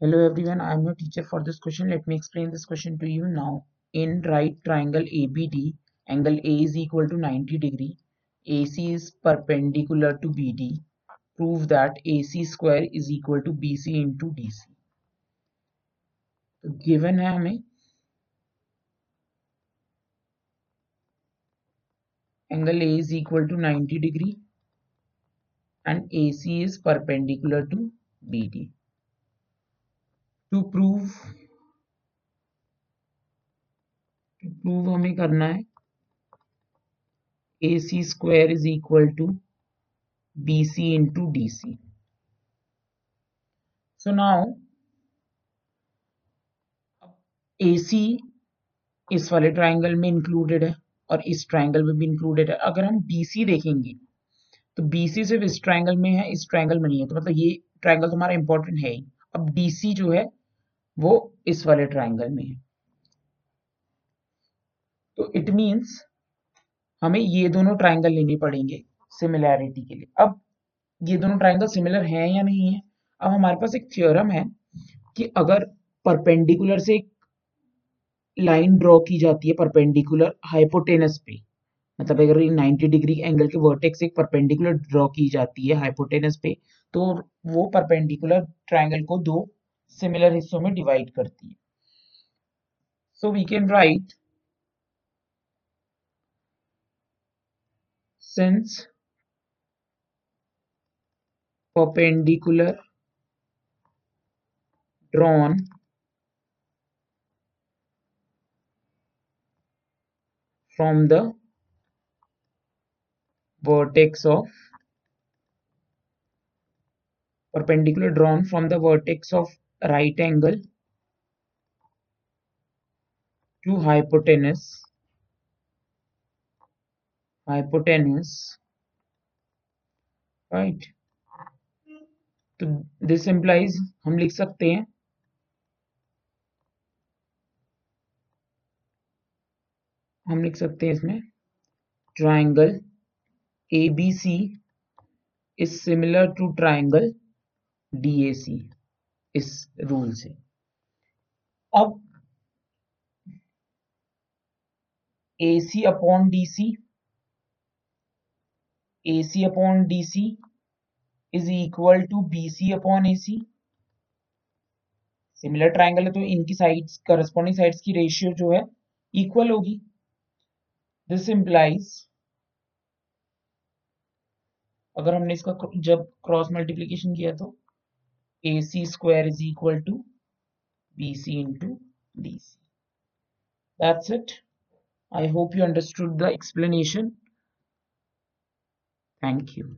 Hello everyone, I am your teacher for this question. Let me explain this question to you now. In right triangle ABD, angle A is equal to 90 degree. AC is perpendicular to BD. Prove that AC square is equal to BC into DC. तो given है हमें angle A is equal to 90 degree and AC is perpendicular to BD. to prove to prove हमें करना है। A C square is equal to B C into D C so now A C इस वाले triangle में included है और इस triangle में भी इंक्लूडेड है। अगर हम बी सी देखेंगे तो बी सी सिर्फ़ इस ट्राइंगल में है, इस ट्राइंगल में नहीं है। तो मतलब ये ट्राइंगल तो हमारा इंपॉर्टेंट है ही। अब डी सी जो है वो इस वाले ट्राइंगल में है। तो इट मींस हमें ये दोनों ट्राइंगल लेने पड़ेंगे सिमिलैरिटी के लिए। अब ये दोनों ट्राइंगल सिमिलर हैं या नहीं है? अब हमारे पास एक थ्योरम है कि अगर परपेंडिकुलर से एक लाइन ड्रॉ की जाती है परपेंडिकुलर हाइपोटेनस पे मतलब अगर 90 डिग्री एंगल के वर्टेक्स एक परपेंडिकुलर ड्रॉ की जाती है हाइपोटेनस पे तो वो परपेंडिकुलर ट्राइंगल को दो सिमिलर हिस्सों में डिवाइड करती है so we can write since perpendicular drawn from the vertex of perpendicular drawn from the vertex of right angle to hypotenuse hypotenuse, right? तो दिस implies हम लिख सकते हैं हम लिख सकते हैं इसमें triangle A B C is similar to triangle D A C इस रूल से। अब A C upon D C A C upon D C is equal to B C upon A C similar triangle है तो इनकी sides corresponding sides की ratio जो है equal होगी। दिस इंप्लाइज अगर हमने इसका जब क्रॉस मल्टीप्लीकेशन किया तो AC square is equal to BC into DC. That's it. I hope you understood the explanation. Thank you.